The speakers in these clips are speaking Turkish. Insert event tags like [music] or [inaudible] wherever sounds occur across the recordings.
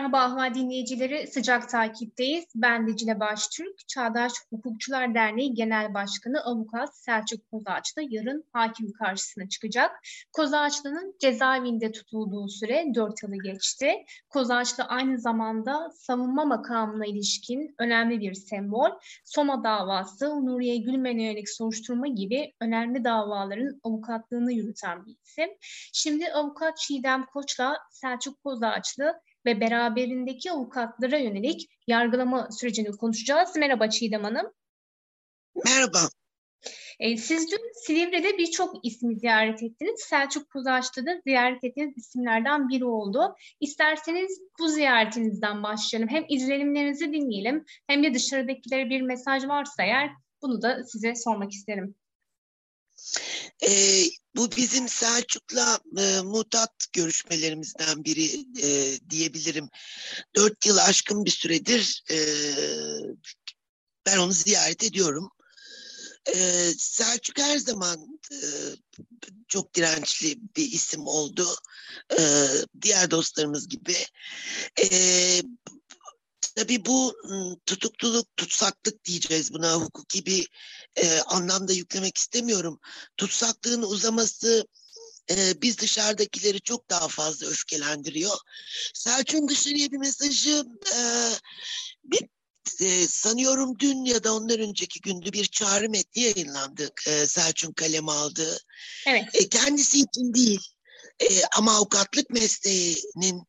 Merhaba Ahval dinleyicileri, sıcak takipteyiz. Ben Dicle Baştürk, Çağdaş Hukukçular Derneği Genel Başkanı Avukat Selçuk Kozağaçlı yarın hakim karşısına çıkacak. Kozağaçlı'nın cezaevinde tutulduğu süre 4 yılı geçti. Kozağaçlı aynı zamanda savunma makamına ilişkin önemli bir sembol. Soma davası, Nuriye Gülmen'e yönelik soruşturma gibi önemli davaların avukatlığını yürüten bir isim. Şimdi avukat Çiğdem Koç'la Selçuk Kozağaçlı ve beraberindeki avukatlara yönelik yargılama sürecini konuşacağız. Merhaba Çiğdem Hanım. Merhaba. E, siz dün Silivri'de birçok ismi ziyaret ettiniz. Selçuk Kuzaç'ta da ziyaret ettiğiniz isimlerden biri oldu. İsterseniz bu ziyaretinizden başlayalım. Hem izlenimlerinizi dinleyelim hem de dışarıdakilere bir mesaj varsa eğer bunu da size sormak isterim. E, bu bizim Selçuk'la e, mutat görüşmelerimizden biri e, diyebilirim. Dört yıl aşkın bir süredir e, ben onu ziyaret ediyorum. E, Selçuk her zaman e, çok dirençli bir isim oldu. E, diğer dostlarımız gibi. E, Tabii bu tutukluluk, tutsaklık diyeceğiz buna hukuki bir e, anlamda yüklemek istemiyorum. Tutsaklığın uzaması e, biz dışarıdakileri çok daha fazla öfkelendiriyor. Selçuk'un dışarıya bir mesajı e, bir e, sanıyorum dün ya da ondan önceki gündü bir çağrı metni yayınlandı. E, Selçuk'un kaleme aldığı. Evet. E, kendisi için değil e, ama avukatlık mesleğinin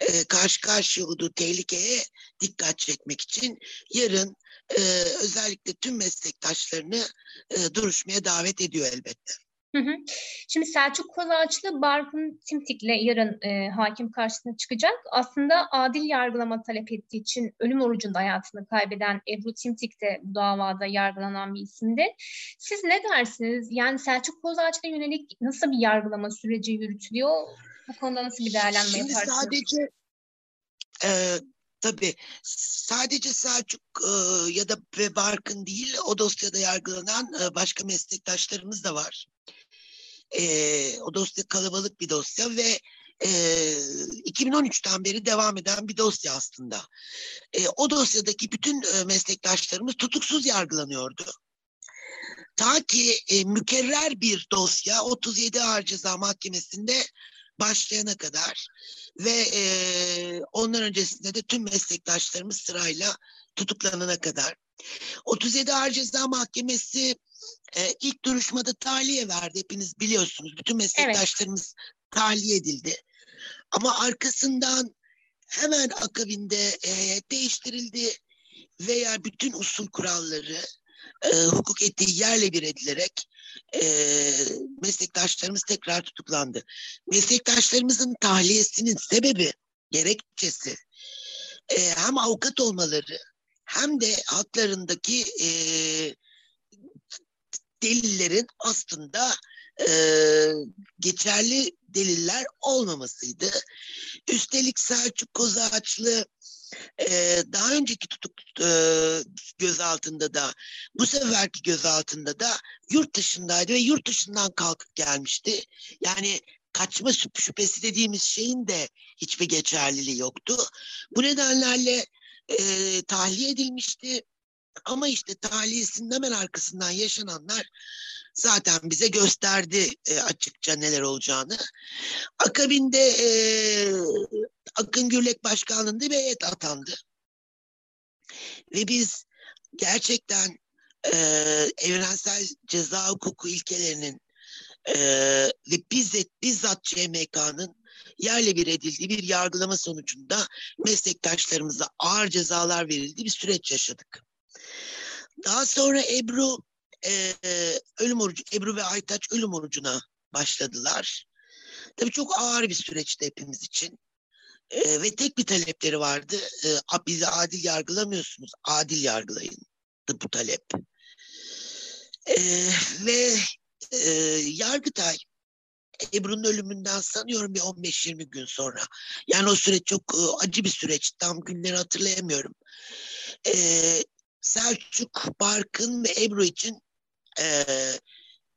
e, karşı karşıya olduğu tehlikeye dikkat çekmek için yarın e, özellikle tüm meslektaşlarını e, duruşmaya davet ediyor elbette. Şimdi Selçuk Kozağaçlı Barkın Timtik'le yarın e, hakim karşısına çıkacak. Aslında adil yargılama talep ettiği için ölüm orucunda hayatını kaybeden Ebru Timtik de bu davada yargılanan bir isimdi. Siz ne dersiniz? Yani Selçuk Kozağaçlı'ya yönelik nasıl bir yargılama süreci yürütülüyor? Bu konuda nasıl bir değerlenme Şimdi yaparsınız? sadece e, tabii sadece Selçuk e, ya da ve Barkın değil o dosyada yargılanan e, başka meslektaşlarımız da var. E, o dosya kalabalık bir dosya ve e, 2013'ten beri devam eden bir dosya aslında. E, o dosyadaki bütün e, meslektaşlarımız tutuksuz yargılanıyordu. Ta ki e, mükerrer bir dosya 37 Ağır Ceza Mahkemesi'nde başlayana kadar ve e, ondan öncesinde de tüm meslektaşlarımız sırayla tutuklanana kadar. 37 Ağır Ceza Mahkemesi e, ilk duruşmada tahliye verdi. Hepiniz biliyorsunuz. Bütün meslektaşlarımız evet. tahliye edildi. Ama arkasından hemen akabinde e, değiştirildi veya bütün usul kuralları e, hukuk etiği yerle bir edilerek e, meslektaşlarımız tekrar tutuklandı. Meslektaşlarımızın tahliyesinin sebebi, gerekçesi e, hem avukat olmaları hem de haklarındaki e, delillerin aslında e, geçerli deliller olmamasıydı. Üstelik Selçuk Kozağaçlı e, daha önceki tutuk e, gözaltında da bu seferki gözaltında da yurt dışındaydı ve yurt dışından kalkıp gelmişti. Yani kaçma şüphesi dediğimiz şeyin de hiçbir geçerliliği yoktu. Bu nedenlerle e, tahliye edilmişti. Ama işte tahliyesinin hemen arkasından yaşananlar zaten bize gösterdi e, açıkça neler olacağını. Akabinde e, Akın Gürlek Başkanlığı'nda bir heyet atandı. Ve biz gerçekten e, evrensel ceza hukuku ilkelerinin e, ve bizzat, bizzat CMK'nın yerle bir edildiği bir yargılama sonucunda meslektaşlarımıza ağır cezalar verildiği bir süreç yaşadık. Daha sonra Ebru e, ölüm orucu, Ebru ve Aytaç ölüm orucuna başladılar. Tabii çok ağır bir süreçti hepimiz için. E, ve tek bir talepleri vardı. E, bizi adil yargılamıyorsunuz. Adil yargılayın. Bu talep. E, ve e, Yargıtay Ebru'nun ölümünden sanıyorum bir 15-20 gün sonra. Yani o süreç çok e, acı bir süreç. Tam günleri hatırlayamıyorum. E, Selçuk, Barkın ve Ebru için e,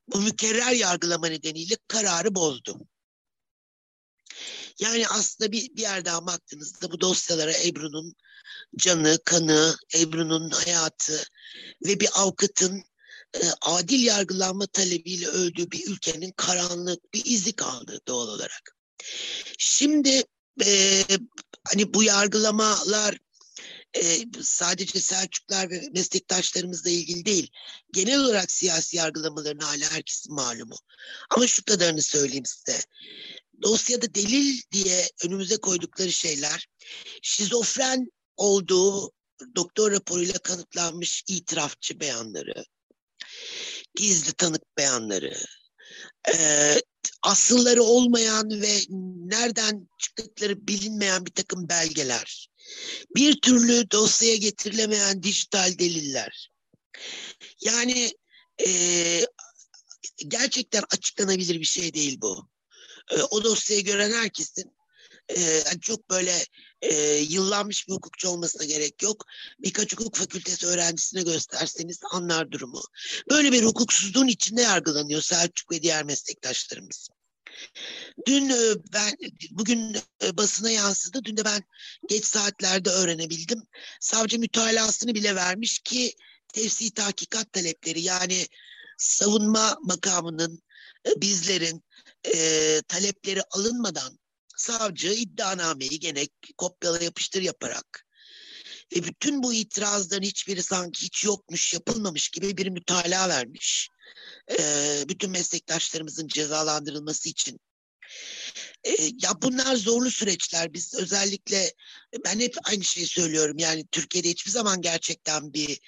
bu mükerrer yargılama nedeniyle kararı bozdu. Yani aslında bir, bir yerden baktığınızda bu dosyalara Ebru'nun canı, kanı, Ebru'nun hayatı ve bir avukatın e, adil yargılanma talebiyle öldüğü bir ülkenin karanlık bir izi kaldı doğal olarak. Şimdi e, hani bu yargılamalar e, sadece Selçuklar ve meslektaşlarımızla ilgili değil. Genel olarak siyasi yargılamaların hala herkesin malumu. Ama şu kadarını söyleyeyim size. Dosyada delil diye önümüze koydukları şeyler şizofren olduğu doktor raporuyla kanıtlanmış itirafçı beyanları, gizli tanık beyanları, e, asılları olmayan ve nereden çıktıkları bilinmeyen bir takım belgeler, bir türlü dosyaya getirilemeyen dijital deliller. Yani e, gerçekten açıklanabilir bir şey değil bu. E, o dosyayı gören herkesin e, çok böyle e, yıllanmış bir hukukçu olmasına gerek yok. Birkaç hukuk fakültesi öğrencisine gösterseniz anlar durumu. Böyle bir hukuksuzluğun içinde yargılanıyor Selçuk ve diğer meslektaşlarımız. Dün e, ben bugün e, basına yansıdı. Dün de ben geç saatlerde öğrenebildim. Savcı mütalasını bile vermiş ki tefsi tahkikat talepleri yani savunma makamının e, bizlerin e, talepleri alınmadan savcı iddianameyi gene kopyala yapıştır yaparak ve bütün bu itirazların hiçbiri sanki hiç yokmuş, yapılmamış gibi bir mütalaa vermiş. Ee, bütün meslektaşlarımızın cezalandırılması için. Ee, ya bunlar zorlu süreçler. Biz özellikle ben hep aynı şeyi söylüyorum. Yani Türkiye'de hiçbir zaman gerçekten bir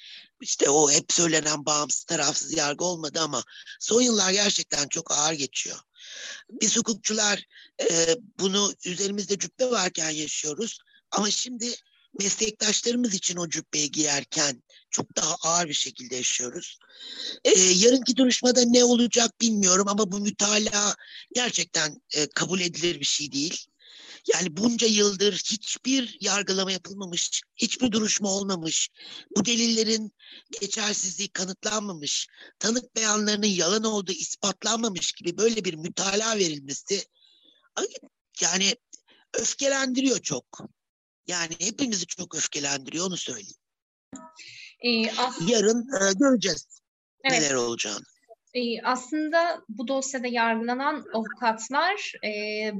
işte o hep söylenen bağımsız tarafsız yargı olmadı ama son yıllar gerçekten çok ağır geçiyor. Biz hukukçular e, bunu üzerimizde cübbe varken yaşıyoruz. Ama şimdi meslektaşlarımız için o cübbeyi giyerken çok daha ağır bir şekilde yaşıyoruz. Ee, yarınki duruşmada ne olacak bilmiyorum ama bu mütalaa gerçekten e, kabul edilir bir şey değil. Yani bunca yıldır hiçbir yargılama yapılmamış, hiçbir duruşma olmamış, bu delillerin geçersizliği kanıtlanmamış, tanık beyanlarının yalan olduğu ispatlanmamış gibi böyle bir mütalaa verilmesi yani öfkelendiriyor çok. Yani hepimizi çok öfkelendiriyor onu söyleyeyim. Ee, aslında... Yarın e, göreceğiz evet. neler olacağını. Ee, aslında bu dosyada yargılanan avukatlar e,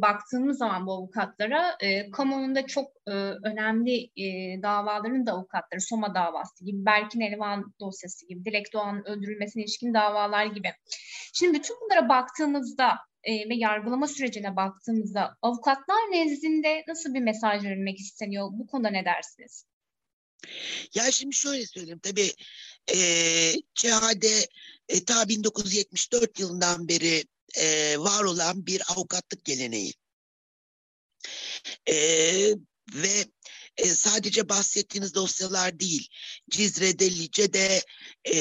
baktığımız zaman bu avukatlara e, kamuoyunda çok e, önemli e, davaların da avukatları Soma davası gibi, Berkin Elvan dosyası gibi, Dilek Doğan'ın öldürülmesine ilişkin davalar gibi. Şimdi bütün bunlara baktığımızda e, ve yargılama sürecine baktığımızda avukatlar nezdinde nasıl bir mesaj verilmek isteniyor? Bu konuda ne dersiniz? Ya şimdi şöyle söyleyeyim tabii e, CHD e, ta 1974 yılından beri e, var olan bir avukatlık geleneği. E, ve e, sadece bahsettiğiniz dosyalar değil, Cizre'de, Lice'de, e,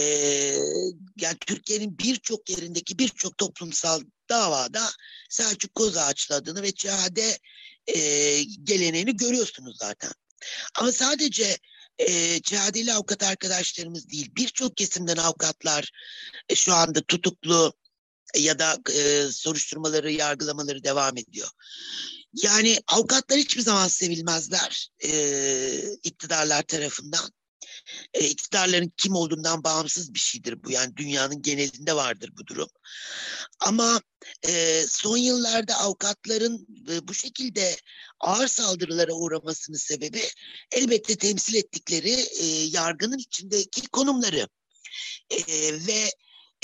yani Türkiye'nin birçok yerindeki birçok toplumsal davada Selçuk Kozağaçlı adını ve Cihade e, geleneğini görüyorsunuz zaten. Ama sadece e, Cihadeli avukat arkadaşlarımız değil, birçok kesimden avukatlar e, şu anda tutuklu ya da e, soruşturmaları, yargılamaları devam ediyor. Yani avukatlar hiçbir zaman sevilmezler e, iktidarlar tarafından. E, iktidarların kim olduğundan bağımsız bir şeydir bu. Yani dünyanın genelinde vardır bu durum. Ama e, son yıllarda avukatların e, bu şekilde ağır saldırılara uğramasının sebebi elbette temsil ettikleri e, yargının içindeki konumları. E, ve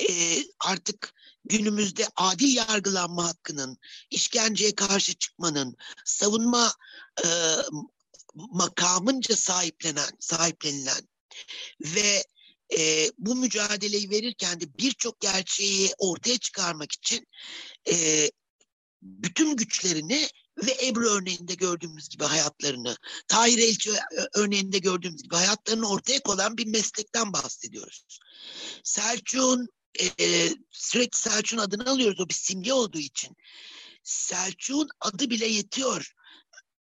e, artık günümüzde adil yargılanma hakkının, işkenceye karşı çıkmanın, savunma e, makamınca sahiplenen, sahiplenilen ve e, bu mücadeleyi verirken de birçok gerçeği ortaya çıkarmak için e, bütün güçlerini ve Ebru örneğinde gördüğümüz gibi hayatlarını, Tahir Elçi örneğinde gördüğümüz gibi hayatlarını ortaya koyan bir meslekten bahsediyoruz. Selçuk'un e, sürekli Selçuk'un adını alıyoruz o bir simge olduğu için. Selçuk'un adı bile yetiyor.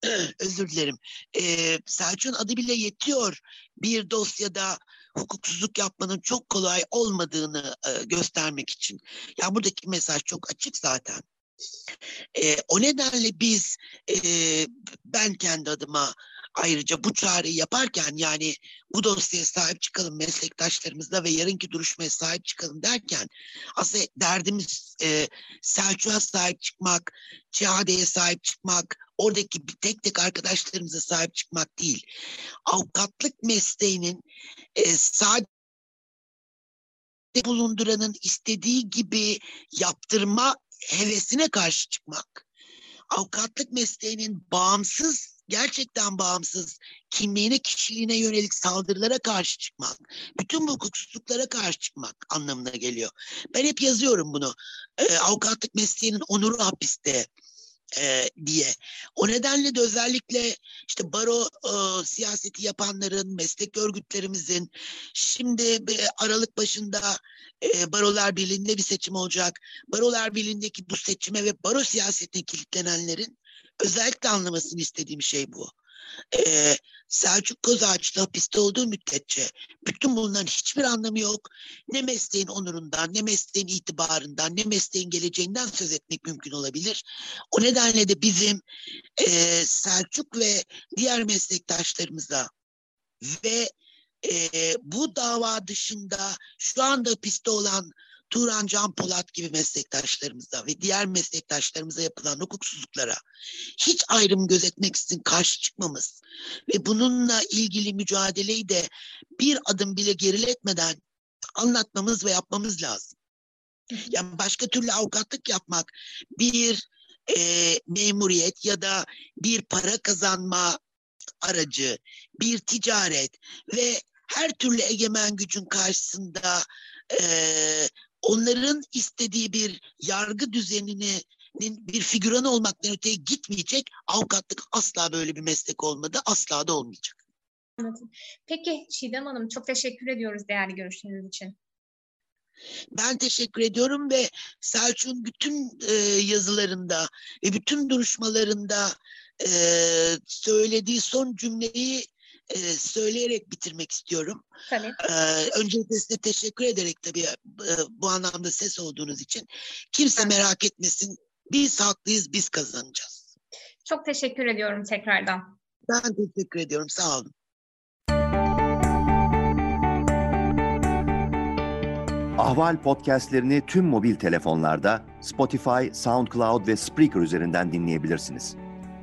[clears throat] Özür dilerim. E, Selçuk'un adı bile yetiyor bir dosyada hukuksuzluk yapmanın çok kolay olmadığını e, göstermek için. Yani buradaki mesaj çok açık zaten. E, o nedenle biz, e, ben kendi adıma ayrıca bu çağrıyı yaparken yani bu dosyaya sahip çıkalım meslektaşlarımızla ve yarınki duruşmaya sahip çıkalım derken aslında derdimiz e, Selçuk'a sahip çıkmak, Çağde'ye sahip çıkmak, oradaki bir tek tek arkadaşlarımıza sahip çıkmak değil. Avukatlık mesleğinin e, sadece bulunduranın istediği gibi yaptırma hevesine karşı çıkmak. Avukatlık mesleğinin bağımsız gerçekten bağımsız kimliğine, kişiliğine yönelik saldırılara karşı çıkmak, bütün bu hukuksuzluklara karşı çıkmak anlamına geliyor. Ben hep yazıyorum bunu. E, avukatlık mesleğinin onuru hapiste e, diye. O nedenle de özellikle işte baro e, siyaseti yapanların, meslek örgütlerimizin şimdi e, Aralık başında e, Barolar Birliği'nde bir seçim olacak. Barolar Birliği'ndeki bu seçime ve baro siyasetine kilitlenenlerin özellikle anlamasını istediğim şey bu. Ee, Selçuk Kozağaç'ta hapiste olduğu müddetçe bütün bunların hiçbir anlamı yok. Ne mesleğin onurundan, ne mesleğin itibarından, ne mesleğin geleceğinden söz etmek mümkün olabilir. O nedenle de bizim e, Selçuk ve diğer meslektaşlarımıza ve e, bu dava dışında şu anda hapiste olan Turan Can Polat gibi meslektaşlarımıza ve diğer meslektaşlarımıza yapılan hukuksuzluklara hiç ayrım gözetmeksizin karşı çıkmamız ve bununla ilgili mücadeleyi de bir adım bile geriletmeden anlatmamız ve yapmamız lazım. Yani başka türlü avukatlık yapmak bir e, memuriyet ya da bir para kazanma aracı, bir ticaret ve her türlü egemen gücün karşısında e, onların istediği bir yargı düzeninin bir figüranı olmaktan öteye gitmeyecek. Avukatlık asla böyle bir meslek olmadı. Asla da olmayacak. Peki Çiğdem Hanım çok teşekkür ediyoruz değerli görüşleriniz için. Ben teşekkür ediyorum ve Selçuk'un bütün e, yazılarında ve bütün duruşmalarında e, söylediği son cümleyi e, söyleyerek bitirmek istiyorum. Tabii. E, öncelikle size teşekkür ederek tabii e, bu anlamda ses olduğunuz için. Kimse evet. merak etmesin. Biz haklıyız, biz kazanacağız. Çok teşekkür ediyorum tekrardan. Ben teşekkür ediyorum. Sağ olun. Ahval podcastlerini tüm mobil telefonlarda Spotify, SoundCloud ve Spreaker üzerinden dinleyebilirsiniz.